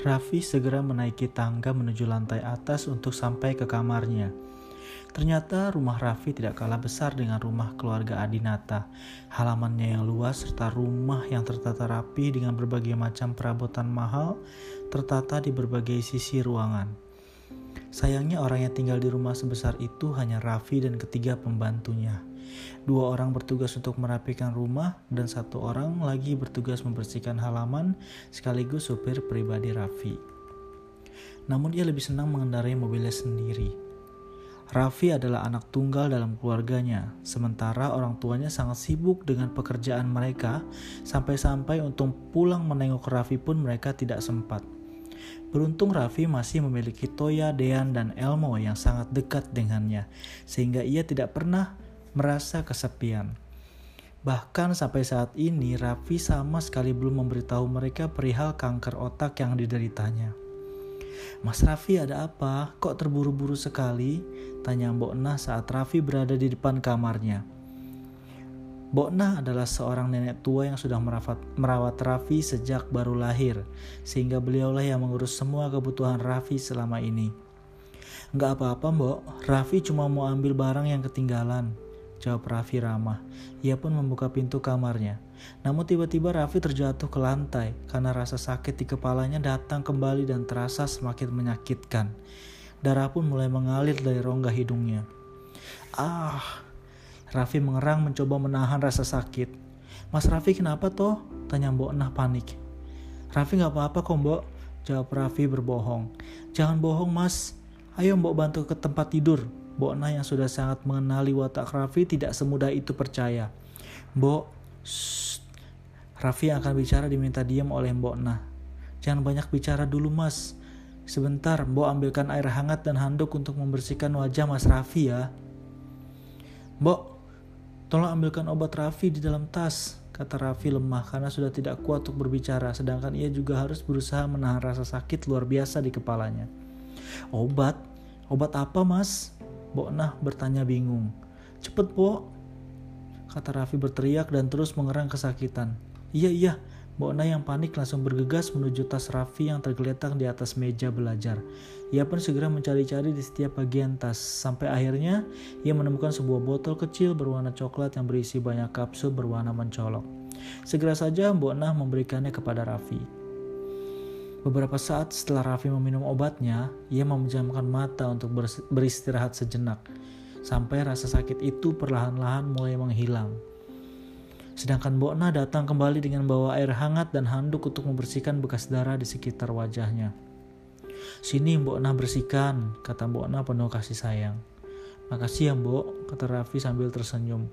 Raffi segera menaiki tangga menuju lantai atas untuk sampai ke kamarnya. Ternyata rumah Raffi tidak kalah besar dengan rumah keluarga Adinata. Halamannya yang luas serta rumah yang tertata rapi dengan berbagai macam perabotan mahal tertata di berbagai sisi ruangan. Sayangnya orang yang tinggal di rumah sebesar itu hanya Raffi dan ketiga pembantunya. Dua orang bertugas untuk merapikan rumah dan satu orang lagi bertugas membersihkan halaman sekaligus supir pribadi Raffi. Namun dia lebih senang mengendarai mobilnya sendiri. Raffi adalah anak tunggal dalam keluarganya, sementara orang tuanya sangat sibuk dengan pekerjaan mereka, sampai-sampai untuk pulang menengok Raffi pun mereka tidak sempat. Beruntung Raffi masih memiliki Toya, Dean, dan Elmo yang sangat dekat dengannya, sehingga ia tidak pernah merasa kesepian. Bahkan sampai saat ini Raffi sama sekali belum memberitahu mereka perihal kanker otak yang dideritanya. Mas Raffi ada apa? Kok terburu-buru sekali? Tanya Mbok Nah saat Raffi berada di depan kamarnya. Mbok Nah adalah seorang nenek tua yang sudah merawat, merawat Raffi sejak baru lahir, sehingga beliaulah yang mengurus semua kebutuhan Raffi selama ini. Enggak apa-apa mbok, Raffi cuma mau ambil barang yang ketinggalan, jawab Raffi ramah. Ia pun membuka pintu kamarnya. Namun tiba-tiba Raffi terjatuh ke lantai karena rasa sakit di kepalanya datang kembali dan terasa semakin menyakitkan. Darah pun mulai mengalir dari rongga hidungnya. Ah, Raffi mengerang mencoba menahan rasa sakit. Mas Raffi kenapa toh? Tanya Mbok Nah panik. Raffi nggak apa-apa kok Mbok, jawab Raffi berbohong. Jangan bohong mas, ayo Mbok bantu ke tempat tidur. Mbok Nah yang sudah sangat mengenali watak Raffi tidak semudah itu percaya. Mbok, Raffi akan bicara diminta diam oleh Mbok Nah. Jangan banyak bicara dulu mas, Sebentar, Mbok ambilkan air hangat dan handuk untuk membersihkan wajah Mas Raffi ya. Mbok, tolong ambilkan obat Raffi di dalam tas, kata Raffi lemah karena sudah tidak kuat untuk berbicara, sedangkan ia juga harus berusaha menahan rasa sakit luar biasa di kepalanya. Obat? Obat apa mas? Mbok Nah bertanya bingung. Cepet, Mbok, kata Raffi berteriak dan terus mengerang kesakitan. Iya, iya, Mbok Nah yang panik langsung bergegas menuju tas Raffi yang tergeletak di atas meja belajar. Ia pun segera mencari-cari di setiap bagian tas, sampai akhirnya ia menemukan sebuah botol kecil berwarna coklat yang berisi banyak kapsul berwarna mencolok. Segera saja Mbok Nah memberikannya kepada Raffi. Beberapa saat setelah Raffi meminum obatnya, ia memejamkan mata untuk beristirahat sejenak, sampai rasa sakit itu perlahan-lahan mulai menghilang. Sedangkan Bona datang kembali dengan bawa air hangat dan handuk untuk membersihkan bekas darah di sekitar wajahnya. Sini Bona bersihkan, kata Bona penuh kasih sayang. Makasih ya Mbok, kata Raffi sambil tersenyum.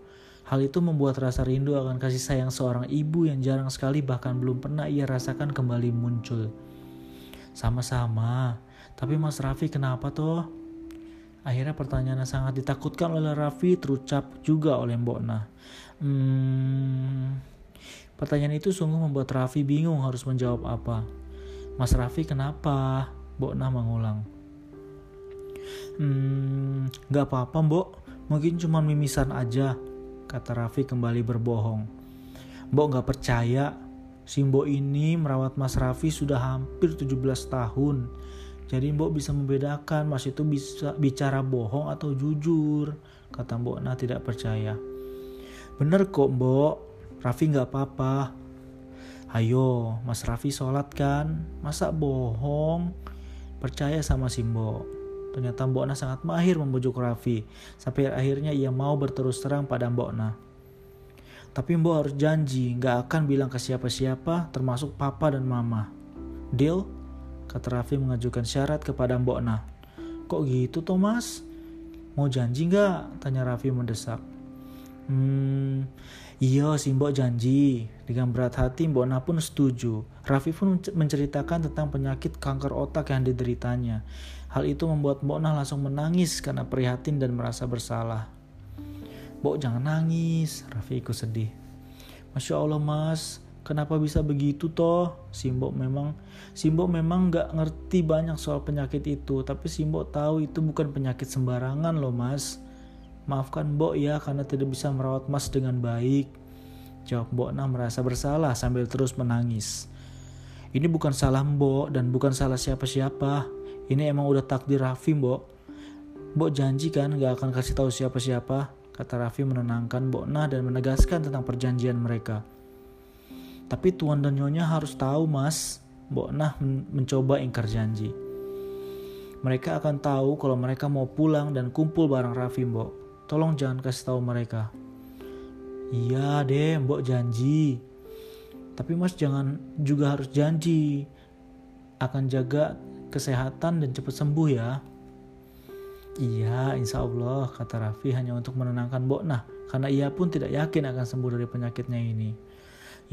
Hal itu membuat rasa rindu akan kasih sayang seorang ibu yang jarang sekali bahkan belum pernah ia rasakan kembali muncul. Sama-sama, tapi Mas Raffi kenapa toh? Akhirnya pertanyaan yang sangat ditakutkan oleh Raffi terucap juga oleh Mbok Nah. Hmm, pertanyaan itu sungguh membuat Raffi bingung harus menjawab apa. Mas Raffi kenapa? Mbok Nah mengulang. Hmm, gak apa-apa Mbok, mungkin cuma mimisan aja, kata Raffi kembali berbohong. Mbok gak percaya, Simbo ini merawat Mas Raffi sudah hampir 17 tahun. Jadi Mbok bisa membedakan Mas itu bisa bicara bohong atau jujur. Kata Mbok Nah tidak percaya. Bener kok Mbok, Raffi nggak apa-apa. Ayo, Mas Raffi sholat kan? Masa bohong? Percaya sama si Mbok. Ternyata Mbok Nah sangat mahir membujuk Raffi. Sampai akhirnya ia mau berterus terang pada Mbok Nah. Tapi Mbok harus janji nggak akan bilang ke siapa-siapa termasuk papa dan mama. Deal? Kata Raffi mengajukan syarat kepada Mbok Nah. Kok gitu Thomas? Mau janji nggak? Tanya Raffi mendesak. Hmm, iya si Mbok janji. Dengan berat hati Mbok Nah pun setuju. Raffi pun menceritakan tentang penyakit kanker otak yang dideritanya. Hal itu membuat Mbok Nah langsung menangis karena prihatin dan merasa bersalah. Mbok jangan nangis, Raffi ikut sedih. Masya Allah mas, Kenapa bisa begitu toh? Simbo memang Simbo memang nggak ngerti banyak soal penyakit itu, tapi Simbo tahu itu bukan penyakit sembarangan loh mas. Maafkan Mbok ya karena tidak bisa merawat mas dengan baik. Jawab Mbok Nah merasa bersalah sambil terus menangis. Ini bukan salah Mbok dan bukan salah siapa-siapa. Ini emang udah takdir Raffi Mbok. Mbok janji kan gak akan kasih tahu siapa-siapa, kata Raffi menenangkan Mbok Nah dan menegaskan tentang perjanjian mereka. Tapi Tuan dan Nyonya harus tahu mas, Mbok Nah men mencoba ingkar janji. Mereka akan tahu kalau mereka mau pulang dan kumpul bareng Raffi Mbok. Tolong jangan kasih tahu mereka. Iya deh, Mbok janji. Tapi Mas jangan juga harus janji akan jaga kesehatan dan cepat sembuh ya. Iya, insya Allah, kata Raffi hanya untuk menenangkan Mbok Nah, karena ia pun tidak yakin akan sembuh dari penyakitnya ini.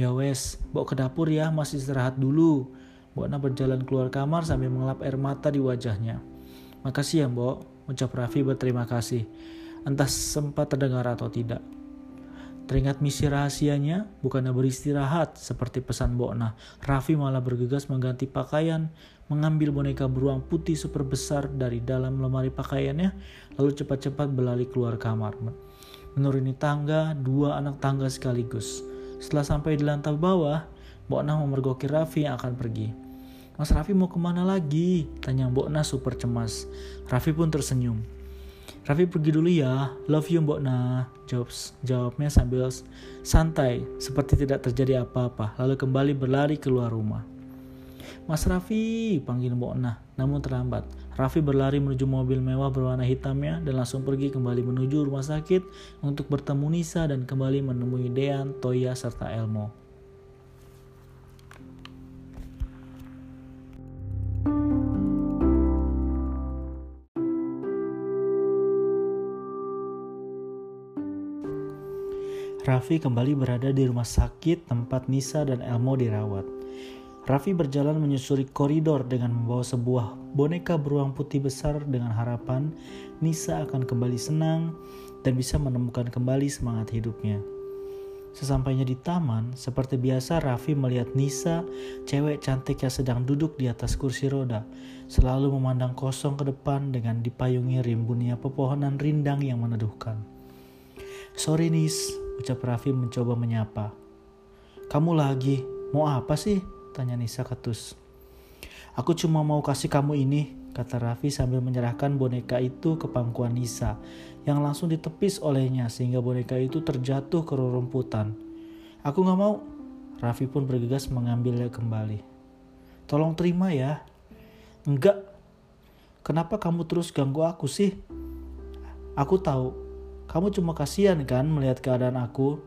Ya wes, Mbok ke dapur ya, masih istirahat dulu. Mbok Nah berjalan keluar kamar sambil mengelap air mata di wajahnya. Makasih ya Mbok, ucap Raffi berterima kasih. Entah sempat terdengar atau tidak. Teringat misi rahasianya, bukannya beristirahat seperti pesan Bokna, Raffi malah bergegas mengganti pakaian, mengambil boneka beruang putih super besar dari dalam lemari pakaiannya, lalu cepat-cepat berlari keluar kamar. Menuruni tangga, dua anak tangga sekaligus. Setelah sampai di lantai bawah, Bokna memergoki Raffi yang akan pergi. Mas Raffi mau ke mana lagi? Tanya Bokna super cemas. Raffi pun tersenyum. Raffi pergi dulu ya, love you Mbok Nah. Jawab, jawabnya sambil santai, seperti tidak terjadi apa-apa, lalu kembali berlari keluar rumah. Mas Raffi, panggil Mbok Nah, namun terlambat. Raffi berlari menuju mobil mewah berwarna hitamnya dan langsung pergi kembali menuju rumah sakit untuk bertemu Nisa dan kembali menemui Dean, Toya, serta Elmo. Raffi kembali berada di rumah sakit tempat Nisa dan Elmo dirawat. Raffi berjalan menyusuri koridor dengan membawa sebuah boneka beruang putih besar dengan harapan Nisa akan kembali senang dan bisa menemukan kembali semangat hidupnya. Sesampainya di taman, seperti biasa Raffi melihat Nisa, cewek cantik yang sedang duduk di atas kursi roda, selalu memandang kosong ke depan dengan dipayungi rimbunnya pepohonan rindang yang meneduhkan. Sorry Nis, Ucap Raffi mencoba menyapa. Kamu lagi, mau apa sih? Tanya Nisa ketus. Aku cuma mau kasih kamu ini, kata Raffi sambil menyerahkan boneka itu ke pangkuan Nisa, yang langsung ditepis olehnya sehingga boneka itu terjatuh ke rerumputan. Aku gak mau. Raffi pun bergegas mengambilnya kembali. Tolong terima ya. Enggak. Kenapa kamu terus ganggu aku sih? Aku tahu kamu cuma kasihan kan melihat keadaan aku?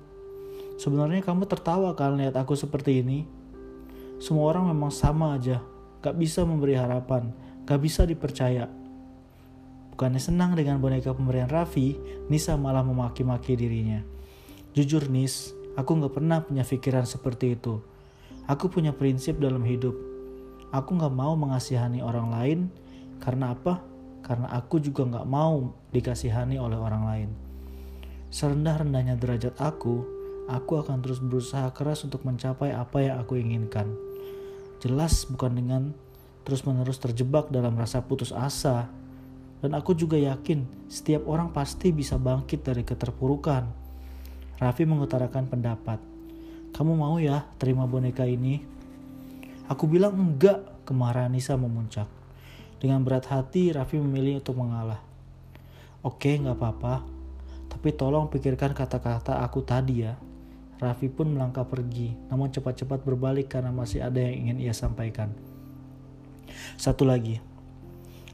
Sebenarnya kamu tertawa kan lihat aku seperti ini? Semua orang memang sama aja, gak bisa memberi harapan, gak bisa dipercaya. Bukannya senang dengan boneka pemberian Raffi, Nisa malah memaki-maki dirinya. Jujur Nis, aku gak pernah punya pikiran seperti itu. Aku punya prinsip dalam hidup. Aku gak mau mengasihani orang lain, karena apa? Karena aku juga gak mau dikasihani oleh orang lain. Serendah-rendahnya derajat aku, aku akan terus berusaha keras untuk mencapai apa yang aku inginkan. Jelas bukan dengan terus-menerus terjebak dalam rasa putus asa. Dan aku juga yakin setiap orang pasti bisa bangkit dari keterpurukan. Raffi mengutarakan pendapat. Kamu mau ya terima boneka ini? Aku bilang enggak, kemarahan Nisa memuncak. Dengan berat hati, Raffi memilih untuk mengalah. Oke, nggak apa-apa, tapi tolong pikirkan kata-kata aku tadi ya. Raffi pun melangkah pergi, namun cepat-cepat berbalik karena masih ada yang ingin ia sampaikan. Satu lagi,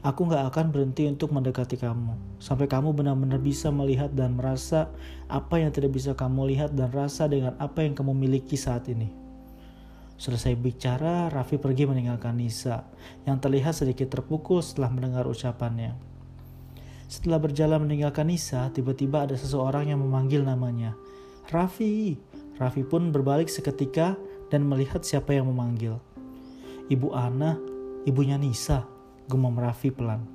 aku gak akan berhenti untuk mendekati kamu, sampai kamu benar-benar bisa melihat dan merasa apa yang tidak bisa kamu lihat dan rasa dengan apa yang kamu miliki saat ini. Selesai bicara, Raffi pergi meninggalkan Nisa, yang terlihat sedikit terpukul setelah mendengar ucapannya. Setelah berjalan meninggalkan Nisa, tiba-tiba ada seseorang yang memanggil namanya. Raffi. Raffi pun berbalik seketika dan melihat siapa yang memanggil. Ibu Ana, ibunya Nisa, gumam Raffi pelan.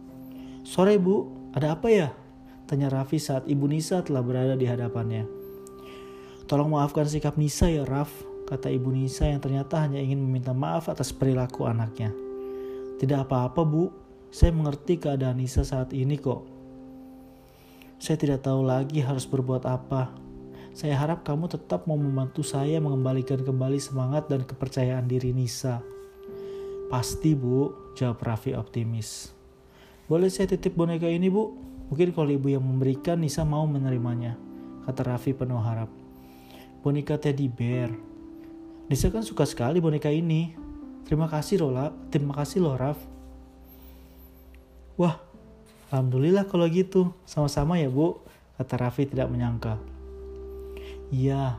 Sore bu, ada apa ya? Tanya Raffi saat ibu Nisa telah berada di hadapannya. Tolong maafkan sikap Nisa ya Raff, kata ibu Nisa yang ternyata hanya ingin meminta maaf atas perilaku anaknya. Tidak apa-apa bu, saya mengerti keadaan Nisa saat ini kok. Saya tidak tahu lagi harus berbuat apa. Saya harap kamu tetap mau membantu saya mengembalikan kembali semangat dan kepercayaan diri Nisa. Pasti bu, jawab Raffi optimis. Boleh saya titip boneka ini bu? Mungkin kalau ibu yang memberikan Nisa mau menerimanya, kata Raffi penuh harap. Boneka teddy bear. Nisa kan suka sekali boneka ini. Terima kasih loh, terima kasih loh Raf. Wah, Alhamdulillah kalau gitu. Sama-sama ya bu, kata Raffi tidak menyangka. Iya.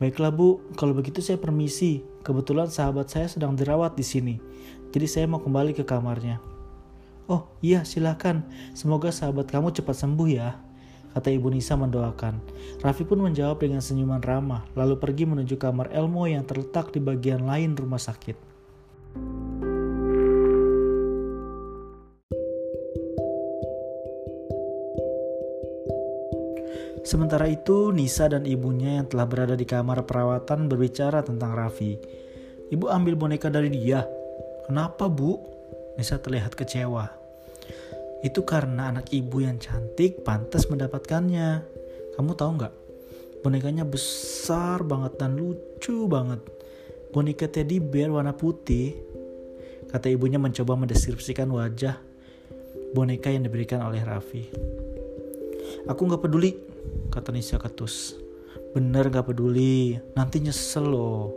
Baiklah bu, kalau begitu saya permisi. Kebetulan sahabat saya sedang dirawat di sini. Jadi saya mau kembali ke kamarnya. Oh iya silahkan, semoga sahabat kamu cepat sembuh ya. Kata Ibu Nisa mendoakan. Raffi pun menjawab dengan senyuman ramah, lalu pergi menuju kamar Elmo yang terletak di bagian lain rumah sakit. Sementara itu, Nisa dan ibunya yang telah berada di kamar perawatan berbicara tentang Raffi. Ibu ambil boneka dari dia. Kenapa, Bu? Nisa terlihat kecewa. Itu karena anak ibu yang cantik pantas mendapatkannya. Kamu tahu nggak? Bonekanya besar banget dan lucu banget. Boneka teddy bear warna putih. Kata ibunya mencoba mendeskripsikan wajah boneka yang diberikan oleh Raffi. Aku nggak peduli, kata Nisa ketus. Bener gak peduli, nanti nyesel loh.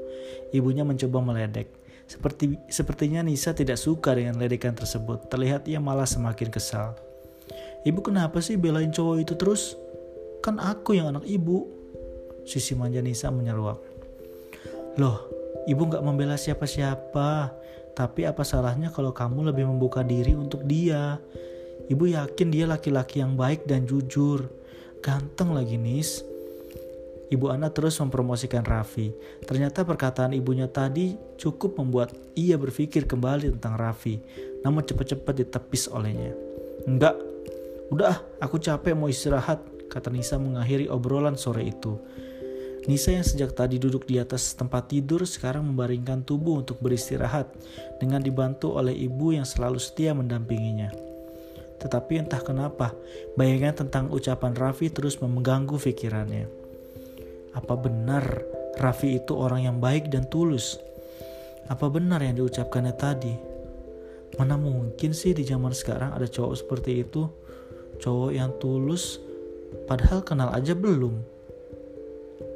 Ibunya mencoba meledek. Seperti sepertinya Nisa tidak suka dengan ledekan tersebut. Terlihat ia malah semakin kesal. Ibu kenapa sih belain cowok itu terus? Kan aku yang anak ibu. Sisi manja Nisa menyeruak. Loh, ibu gak membela siapa-siapa. Tapi apa salahnya kalau kamu lebih membuka diri untuk dia? Ibu yakin dia laki-laki yang baik dan jujur. Ganteng lagi Nis. Ibu Ana terus mempromosikan Raffi. Ternyata perkataan ibunya tadi cukup membuat ia berpikir kembali tentang Raffi. Namun cepat-cepat ditepis olehnya. Enggak, udah aku capek mau istirahat, kata Nisa mengakhiri obrolan sore itu. Nisa yang sejak tadi duduk di atas tempat tidur sekarang membaringkan tubuh untuk beristirahat dengan dibantu oleh ibu yang selalu setia mendampinginya. Tetapi entah kenapa, bayangan tentang ucapan Raffi terus mengganggu pikirannya. Apa benar Raffi itu orang yang baik dan tulus? Apa benar yang diucapkannya tadi? Mana mungkin sih di zaman sekarang ada cowok seperti itu? Cowok yang tulus padahal kenal aja belum.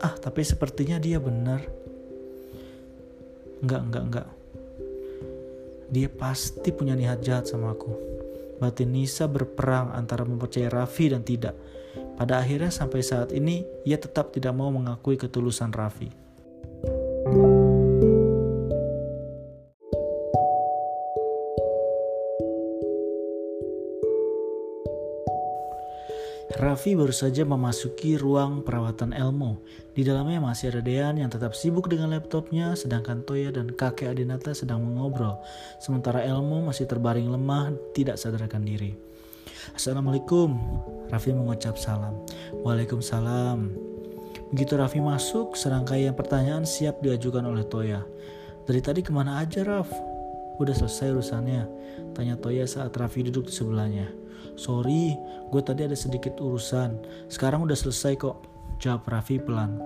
Ah, tapi sepertinya dia benar. Enggak, enggak, enggak. Dia pasti punya niat jahat sama aku. Batin Nisa berperang antara mempercayai Raffi dan tidak. Pada akhirnya sampai saat ini ia tetap tidak mau mengakui ketulusan Raffi. Raffi baru saja memasuki ruang perawatan Elmo. Di dalamnya masih ada Dean yang tetap sibuk dengan laptopnya, sedangkan Toya dan kakek Adinata sedang mengobrol. Sementara Elmo masih terbaring lemah, tidak sadarkan diri. Assalamualaikum, Raffi mengucap salam. Waalaikumsalam. Begitu Raffi masuk, serangkaian pertanyaan siap diajukan oleh Toya. Dari tadi ke mana aja, Raff? Udah selesai urusannya, tanya Toya saat Raffi duduk di sebelahnya. Sorry, gue tadi ada sedikit urusan. Sekarang udah selesai kok, jawab Raffi pelan.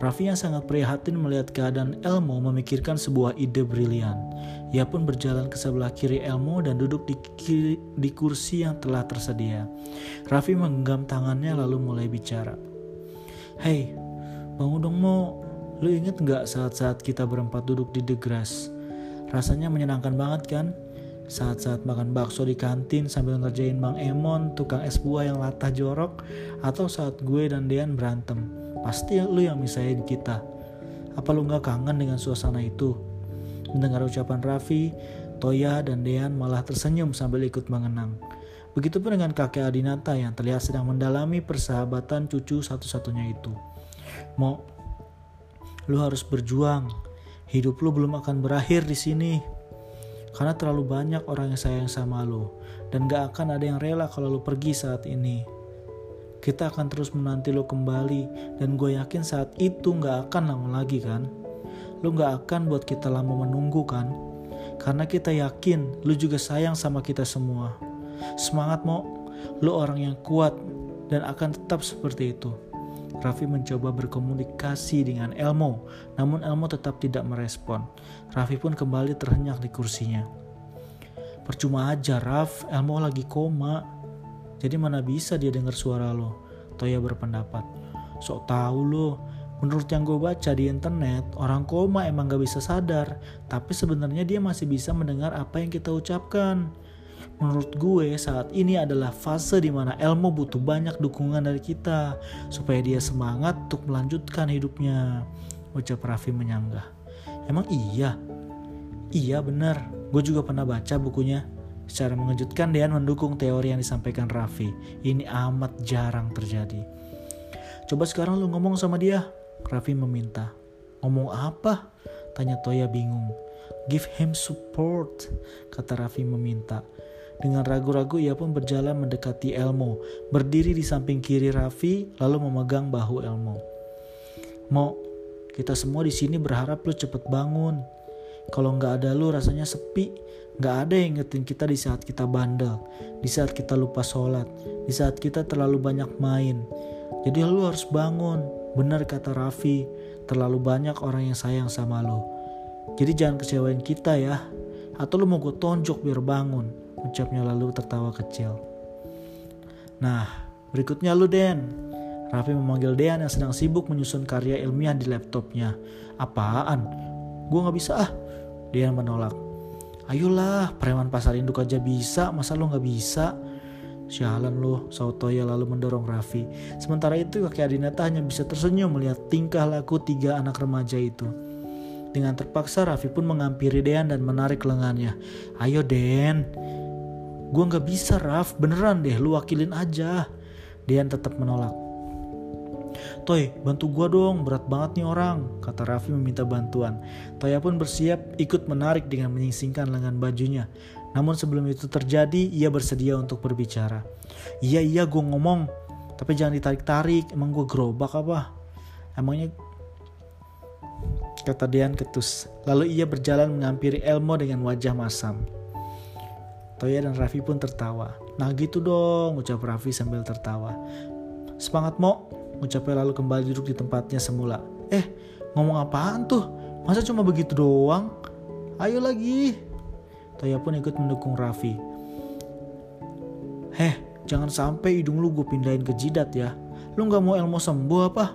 Raffi yang sangat prihatin melihat keadaan Elmo memikirkan sebuah ide brilian. Ia pun berjalan ke sebelah kiri Elmo dan duduk di, kiri, di kursi yang telah tersedia. Raffi menggenggam tangannya lalu mulai bicara. Hei, bangun dong Mo. Lu inget gak saat-saat kita berempat duduk di The Grass? Rasanya menyenangkan banget kan? Saat-saat makan bakso di kantin sambil ngerjain Bang Emon, tukang es buah yang latah jorok, atau saat gue dan Dean berantem. Pasti lu yang misahin kita. Apa lu gak kangen dengan suasana itu? Mendengar ucapan Raffi, Toya dan Dean malah tersenyum sambil ikut mengenang. Begitupun dengan kakek Adinata yang terlihat sedang mendalami persahabatan cucu satu-satunya itu. Mau, lu harus berjuang. Hidup lu belum akan berakhir di sini. Karena terlalu banyak orang yang sayang sama lo dan gak akan ada yang rela kalau lo pergi saat ini. Kita akan terus menanti lo kembali dan gue yakin saat itu gak akan lama lagi kan. Lo gak akan buat kita lama menunggu kan. Karena kita yakin lo juga sayang sama kita semua. Semangat mau, lo orang yang kuat dan akan tetap seperti itu. Raffi mencoba berkomunikasi dengan Elmo, namun Elmo tetap tidak merespon. Raffi pun kembali terhenyak di kursinya. Percuma aja, Raff. Elmo lagi koma. Jadi mana bisa dia dengar suara lo? Toya berpendapat. Sok tahu lo, Menurut yang gue baca di internet, orang koma emang gak bisa sadar, tapi sebenarnya dia masih bisa mendengar apa yang kita ucapkan. Menurut gue saat ini adalah fase di mana Elmo butuh banyak dukungan dari kita supaya dia semangat untuk melanjutkan hidupnya. Ucap Raffi menyanggah. Emang iya? Iya benar, gue juga pernah baca bukunya. Secara mengejutkan Dean mendukung teori yang disampaikan Raffi. Ini amat jarang terjadi. Coba sekarang lu ngomong sama dia, Raffi meminta. Ngomong apa? Tanya Toya bingung. Give him support, kata Raffi meminta. Dengan ragu-ragu ia pun berjalan mendekati Elmo, berdiri di samping kiri Raffi, lalu memegang bahu Elmo. Mo, kita semua di sini berharap lu cepet bangun. Kalau nggak ada lu rasanya sepi, nggak ada yang ingetin kita di saat kita bandel, di saat kita lupa sholat, di saat kita terlalu banyak main. Jadi lu harus bangun, Benar kata Raffi, terlalu banyak orang yang sayang sama lo. Jadi jangan kecewain kita ya. Atau lo mau gue tonjok biar bangun. Ucapnya lalu tertawa kecil. Nah, berikutnya lu Den. Raffi memanggil Dean yang sedang sibuk menyusun karya ilmiah di laptopnya. Apaan? Gue gak bisa ah. Dean menolak. Ayolah, preman pasar induk aja bisa, masa lo gak bisa? Sialan loh, Sautoya lalu mendorong Raffi. Sementara itu kakek Adinata hanya bisa tersenyum melihat tingkah laku tiga anak remaja itu. Dengan terpaksa Raffi pun mengampiri Dean dan menarik lengannya. Ayo Den, gue gak bisa Raf, beneran deh lu wakilin aja. Dean tetap menolak. Toy, bantu gue dong, berat banget nih orang, kata Raffi meminta bantuan. Toya pun bersiap ikut menarik dengan menyingsingkan lengan bajunya. Namun sebelum itu terjadi, ia bersedia untuk berbicara. Iya iya gue ngomong, tapi jangan ditarik-tarik, emang gue gerobak apa? Emangnya kata Dean ketus. Lalu ia berjalan mengampiri Elmo dengan wajah masam. Toya dan Raffi pun tertawa. Nah gitu dong, ucap Raffi sambil tertawa. Semangat Mo, ucapnya lalu kembali duduk di tempatnya semula. Eh, ngomong apaan tuh? Masa cuma begitu doang? Ayo lagi, Toya pun ikut mendukung Raffi. Heh, jangan sampai hidung lu gue pindahin ke jidat ya. Lu gak mau Elmo sembuh apa?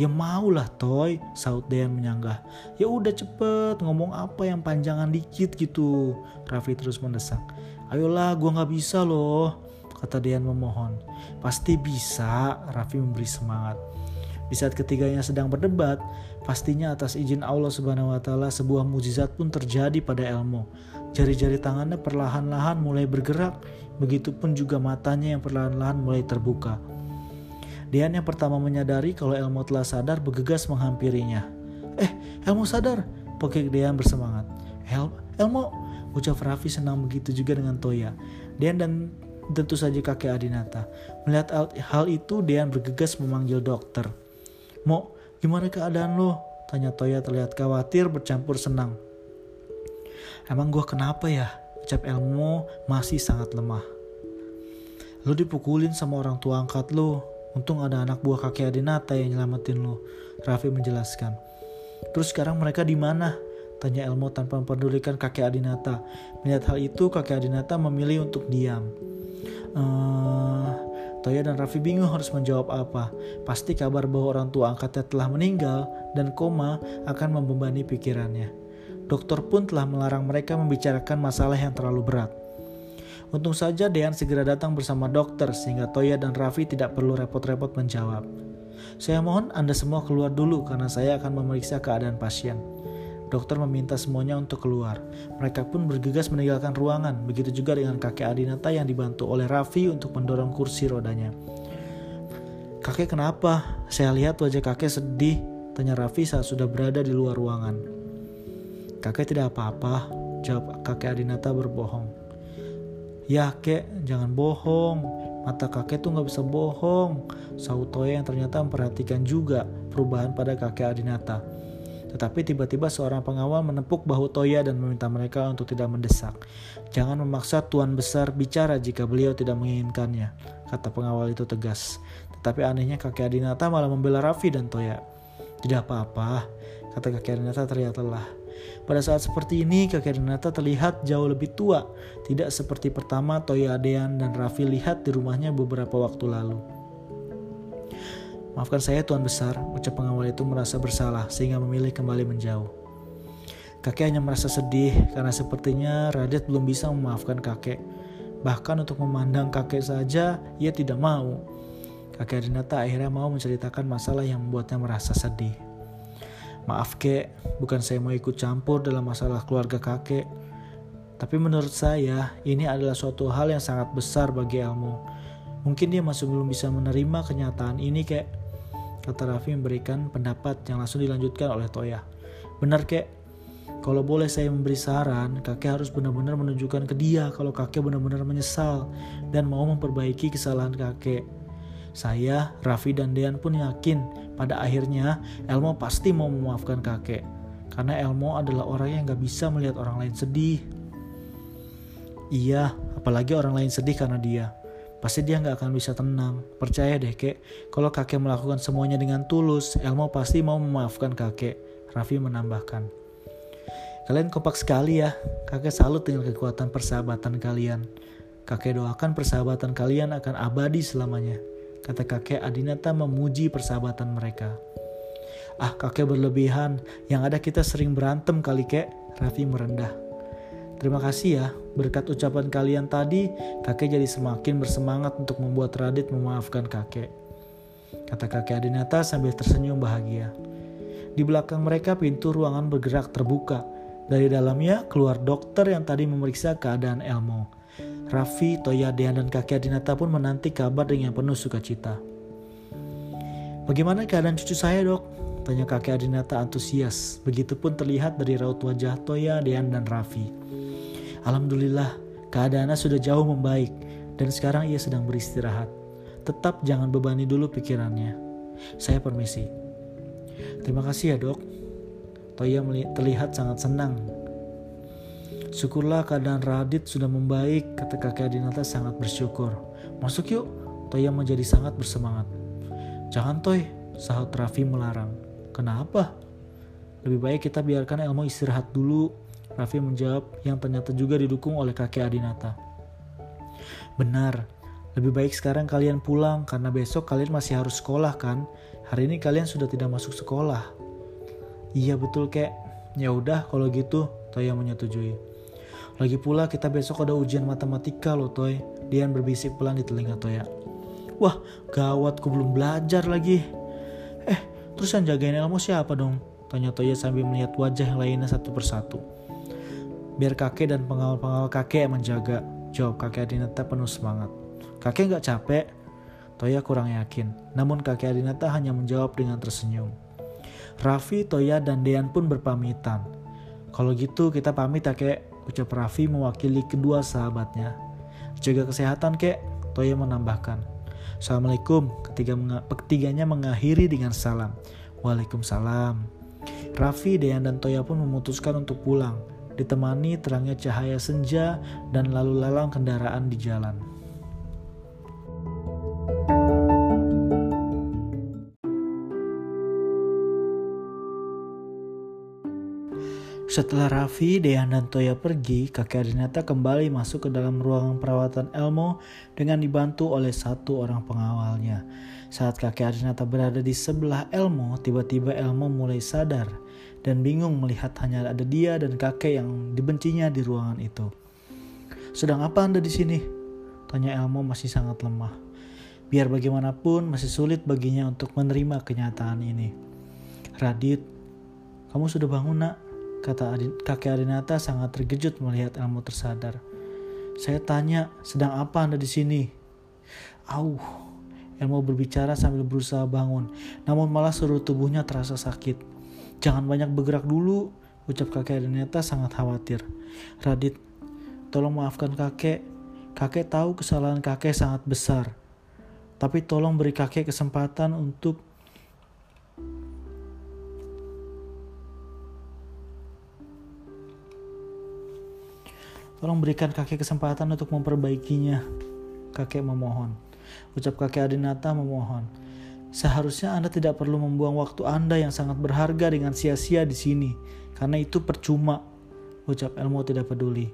Ya mau lah Toy, saut Dean menyanggah. Ya udah cepet, ngomong apa yang panjangan dikit gitu. Raffi terus mendesak. Ayolah, gue gak bisa loh, kata Dean memohon. Pasti bisa, Raffi memberi semangat. Di saat ketiganya sedang berdebat, pastinya atas izin Allah Subhanahu wa taala sebuah mujizat pun terjadi pada Elmo. Jari-jari tangannya perlahan-lahan mulai bergerak, begitupun juga matanya yang perlahan-lahan mulai terbuka. Dian yang pertama menyadari kalau Elmo telah sadar bergegas menghampirinya. Eh, Elmo sadar, pokok Dian bersemangat. El Elmo, ucap Raffi senang begitu juga dengan Toya. Dian dan tentu saja kakek Adinata. Melihat hal itu, Dian bergegas memanggil dokter. Mo, gimana keadaan lo? Tanya Toya terlihat khawatir bercampur senang. Emang gue kenapa ya? Ucap Elmo masih sangat lemah. Lo dipukulin sama orang tua angkat lo. Untung ada anak buah kakek Adinata yang nyelamatin lo. Raffi menjelaskan. Terus sekarang mereka di mana? Tanya Elmo tanpa mempedulikan kakek Adinata. Melihat hal itu, kakek Adinata memilih untuk diam. Uh, Toya dan Raffi bingung harus menjawab apa. Pasti kabar bahwa orang tua angkatnya telah meninggal dan koma akan membebani pikirannya. Dokter pun telah melarang mereka membicarakan masalah yang terlalu berat. Untung saja Dean segera datang bersama dokter sehingga Toya dan Raffi tidak perlu repot-repot menjawab. Saya mohon Anda semua keluar dulu karena saya akan memeriksa keadaan pasien. Dokter meminta semuanya untuk keluar. Mereka pun bergegas meninggalkan ruangan. Begitu juga dengan kakek Adinata yang dibantu oleh Raffi untuk mendorong kursi rodanya. Kakek kenapa? Saya lihat wajah kakek sedih, tanya Raffi saat sudah berada di luar ruangan. Kakek tidak apa-apa, jawab kakek Adinata berbohong. Ya kek, jangan bohong. Mata kakek tuh gak bisa bohong. Sautoya yang ternyata memperhatikan juga perubahan pada kakek Adinata. Tetapi tiba-tiba seorang pengawal menepuk bahu Toya dan meminta mereka untuk tidak mendesak. Jangan memaksa tuan besar bicara jika beliau tidak menginginkannya, kata pengawal itu tegas. Tetapi anehnya kakek Adinata malah membela Raffi dan Toya. Tidak apa-apa, kata kakek Adinata terlihat lelah. Pada saat seperti ini, kakek Adinata terlihat jauh lebih tua. Tidak seperti pertama Toya Adean dan Raffi lihat di rumahnya beberapa waktu lalu. Maafkan saya Tuan Besar, ucap pengawal itu merasa bersalah sehingga memilih kembali menjauh. Kakek hanya merasa sedih karena sepertinya Radit belum bisa memaafkan kakek. Bahkan untuk memandang kakek saja, ia tidak mau. Kakek Adinata akhirnya mau menceritakan masalah yang membuatnya merasa sedih. Maaf kek, bukan saya mau ikut campur dalam masalah keluarga kakek. Tapi menurut saya, ini adalah suatu hal yang sangat besar bagi Elmo. Mungkin dia masih belum bisa menerima kenyataan ini kek. Kata Raffi memberikan pendapat yang langsung dilanjutkan oleh Toya. Benar kek, kalau boleh saya memberi saran, kakek harus benar-benar menunjukkan ke dia kalau kakek benar-benar menyesal dan mau memperbaiki kesalahan kakek. Saya, Raffi dan Dean pun yakin pada akhirnya Elmo pasti mau memaafkan kakek. Karena Elmo adalah orang yang gak bisa melihat orang lain sedih. Iya, apalagi orang lain sedih karena dia. Pasti dia gak akan bisa tenang. Percaya deh kek, kalau kakek melakukan semuanya dengan tulus, Elmo pasti mau memaafkan kakek. Raffi menambahkan. Kalian kompak sekali ya, kakek salut dengan kekuatan persahabatan kalian. Kakek doakan persahabatan kalian akan abadi selamanya kata kakek Adinata memuji persahabatan mereka. Ah kakek berlebihan, yang ada kita sering berantem kali kek, Raffi merendah. Terima kasih ya, berkat ucapan kalian tadi, kakek jadi semakin bersemangat untuk membuat Radit memaafkan kakek. Kata kakek Adinata sambil tersenyum bahagia. Di belakang mereka pintu ruangan bergerak terbuka. Dari dalamnya keluar dokter yang tadi memeriksa keadaan Elmo. Raffi, Toya, Dean, dan kakek Adinata pun menanti kabar dengan penuh sukacita. Bagaimana keadaan cucu saya dok? Tanya kakek Adinata antusias. Begitupun terlihat dari raut wajah Toya, Dean, dan Raffi. Alhamdulillah, keadaannya sudah jauh membaik dan sekarang ia sedang beristirahat. Tetap jangan bebani dulu pikirannya. Saya permisi. Terima kasih ya dok. Toya terlihat sangat senang Syukurlah keadaan Radit sudah membaik, kata kakek Adinata sangat bersyukur. Masuk yuk, Toya menjadi sangat bersemangat. Jangan Toy, sahut Raffi melarang. Kenapa? Lebih baik kita biarkan Elmo istirahat dulu, Raffi menjawab yang ternyata juga didukung oleh kakek Adinata. Benar, lebih baik sekarang kalian pulang karena besok kalian masih harus sekolah kan? Hari ini kalian sudah tidak masuk sekolah. Iya betul kek. Ya udah kalau gitu, Toya menyetujui. Lagi pula kita besok ada ujian matematika loh Toy. Dian berbisik pelan di telinga Toya. Wah gawat ku belum belajar lagi. Eh terus yang jagain Elmo siapa dong? Tanya Toya sambil melihat wajah yang lainnya satu persatu. Biar kakek dan pengawal-pengawal kakek yang menjaga. Jawab kakek Adinata penuh semangat. Kakek gak capek? Toya kurang yakin. Namun kakek Adinata hanya menjawab dengan tersenyum. Raffi, Toya, dan Dean pun berpamitan. Kalau gitu kita pamit ya kek, ucap Raffi mewakili kedua sahabatnya. Jaga kesehatan kek, Toya menambahkan. Assalamualaikum, ketiga ketiganya mengakhiri dengan salam. Waalaikumsalam. Raffi, Dean, dan Toya pun memutuskan untuk pulang, ditemani terangnya cahaya senja dan lalu lalang kendaraan di jalan. Setelah Raffi, Dean, dan Toya pergi, kakek Adinata kembali masuk ke dalam ruangan perawatan Elmo dengan dibantu oleh satu orang pengawalnya. Saat kakek Adinata berada di sebelah Elmo, tiba-tiba Elmo mulai sadar dan bingung melihat hanya ada dia dan kakek yang dibencinya di ruangan itu. Sedang apa anda di sini? Tanya Elmo masih sangat lemah. Biar bagaimanapun masih sulit baginya untuk menerima kenyataan ini. Radit, kamu sudah bangun nak? Kata Adin, kakek Adinata sangat terkejut melihat Elmo tersadar. Saya tanya, sedang apa Anda di sini? Auh, Elmo berbicara sambil berusaha bangun, namun malah seluruh tubuhnya terasa sakit. Jangan banyak bergerak dulu, ucap kakek Adinata sangat khawatir. Radit, tolong maafkan kakek. Kakek tahu kesalahan kakek sangat besar. Tapi tolong beri kakek kesempatan untuk Tolong berikan kakek kesempatan untuk memperbaikinya. Kakek memohon. Ucap kakek Adinata memohon. Seharusnya Anda tidak perlu membuang waktu Anda yang sangat berharga dengan sia-sia di sini, karena itu percuma. Ucap Elmo tidak peduli.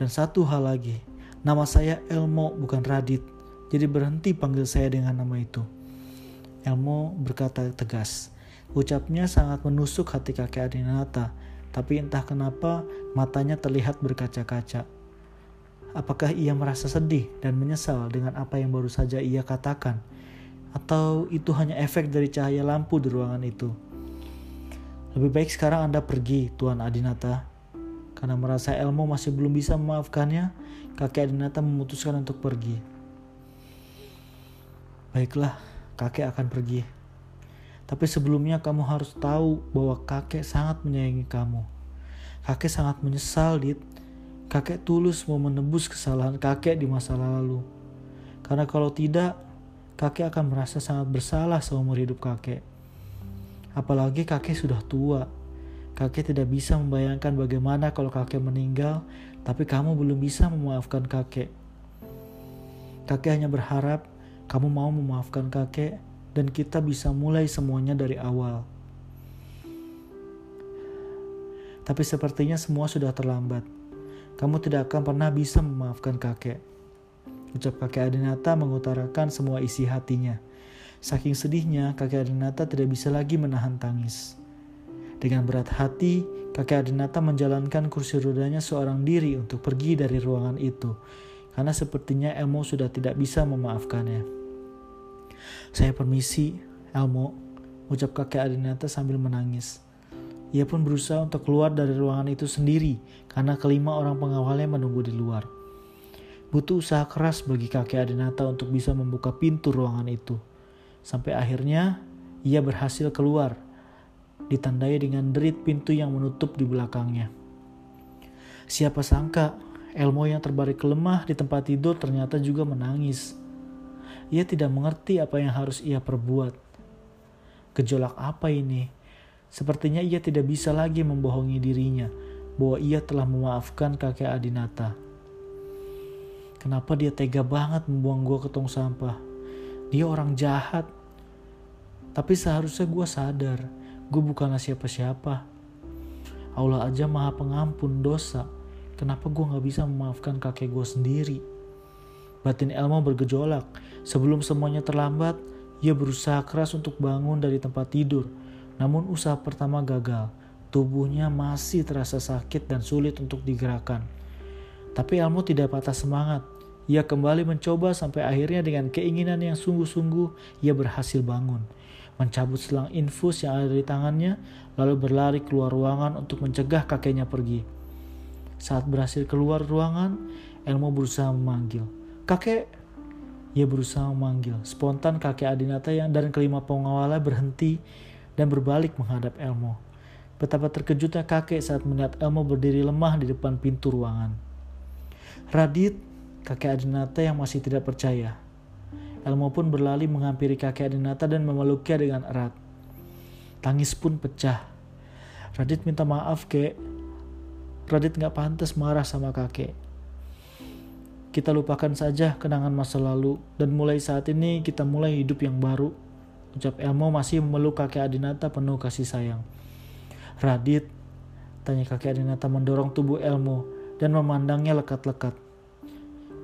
Dan satu hal lagi, nama saya Elmo bukan Radit, jadi berhenti panggil saya dengan nama itu. Elmo berkata tegas. Ucapnya sangat menusuk hati kakek Adinata, tapi entah kenapa matanya terlihat berkaca-kaca. Apakah ia merasa sedih dan menyesal dengan apa yang baru saja ia katakan? Atau itu hanya efek dari cahaya lampu di ruangan itu? Lebih baik sekarang Anda pergi, Tuan Adinata. Karena merasa Elmo masih belum bisa memaafkannya, kakek Adinata memutuskan untuk pergi. Baiklah, kakek akan pergi. Tapi sebelumnya kamu harus tahu bahwa kakek sangat menyayangi kamu. Kakek sangat menyesal, Dit. Kakek tulus mau menebus kesalahan kakek di masa lalu. Karena kalau tidak, kakek akan merasa sangat bersalah seumur hidup kakek. Apalagi kakek sudah tua. Kakek tidak bisa membayangkan bagaimana kalau kakek meninggal, tapi kamu belum bisa memaafkan kakek. Kakek hanya berharap kamu mau memaafkan kakek dan kita bisa mulai semuanya dari awal. Tapi sepertinya semua sudah terlambat. Kamu tidak akan pernah bisa memaafkan kakek. Ucap kakek Adinata mengutarakan semua isi hatinya. Saking sedihnya, kakek Adinata tidak bisa lagi menahan tangis. Dengan berat hati, kakek Adinata menjalankan kursi rodanya seorang diri untuk pergi dari ruangan itu, karena sepertinya Elmo sudah tidak bisa memaafkannya. Saya permisi, Elmo, ucap kakek Adinata sambil menangis. Ia pun berusaha untuk keluar dari ruangan itu sendiri karena kelima orang pengawalnya menunggu di luar. Butuh usaha keras bagi kakek Adinata untuk bisa membuka pintu ruangan itu. Sampai akhirnya ia berhasil keluar, ditandai dengan derit pintu yang menutup di belakangnya. Siapa sangka Elmo yang terbaring lemah di tempat tidur ternyata juga menangis. Ia tidak mengerti apa yang harus ia perbuat. Gejolak apa ini? Sepertinya ia tidak bisa lagi membohongi dirinya bahwa ia telah memaafkan kakek Adinata. Kenapa dia tega banget membuang gue ke tong sampah? Dia orang jahat. Tapi seharusnya gue sadar, gue bukanlah siapa-siapa. Allah aja maha pengampun dosa. Kenapa gue gak bisa memaafkan kakek gue sendiri? Batin Elmo bergejolak. Sebelum semuanya terlambat, ia berusaha keras untuk bangun dari tempat tidur. Namun usaha pertama gagal. Tubuhnya masih terasa sakit dan sulit untuk digerakkan. Tapi Elmo tidak patah semangat. Ia kembali mencoba sampai akhirnya dengan keinginan yang sungguh-sungguh ia berhasil bangun. Mencabut selang infus yang ada di tangannya, lalu berlari keluar ruangan untuk mencegah kakeknya pergi. Saat berhasil keluar ruangan, Elmo berusaha memanggil. Kakek! Ia berusaha memanggil. Spontan kakek Adinata yang dan kelima pengawalnya berhenti dan berbalik menghadap Elmo. Betapa terkejutnya kakek saat melihat Elmo berdiri lemah di depan pintu ruangan. Radit, kakek Adinata yang masih tidak percaya. Elmo pun berlari menghampiri kakek Adinata dan memeluknya dengan erat. Tangis pun pecah. Radit minta maaf, kek. Radit gak pantas marah sama kakek. Kita lupakan saja kenangan masa lalu dan mulai saat ini kita mulai hidup yang baru. Ucap Elmo masih memeluk kakek Adinata penuh kasih sayang. Radit, tanya kakek Adinata mendorong tubuh Elmo dan memandangnya lekat-lekat.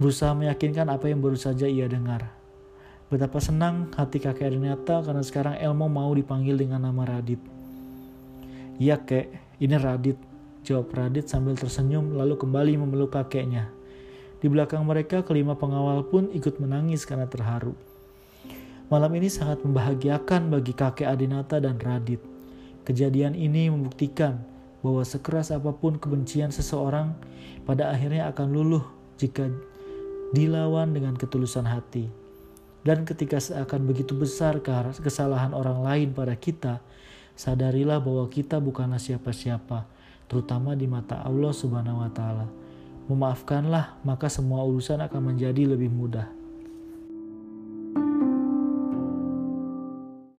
Berusaha meyakinkan apa yang baru saja ia dengar. Betapa senang hati kakek Renata karena sekarang Elmo mau dipanggil dengan nama Radit. Iya kek, ini Radit, jawab Radit sambil tersenyum lalu kembali memeluk kakeknya. Di belakang mereka kelima pengawal pun ikut menangis karena terharu. Malam ini sangat membahagiakan bagi kakek Adinata dan Radit. Kejadian ini membuktikan bahwa sekeras apa pun kebencian seseorang pada akhirnya akan luluh jika dilawan dengan ketulusan hati. Dan ketika seakan begitu besar kesalahan orang lain pada kita, sadarilah bahwa kita bukanlah siapa-siapa, terutama di mata Allah Subhanahu wa taala. Memaafkanlah, maka semua urusan akan menjadi lebih mudah.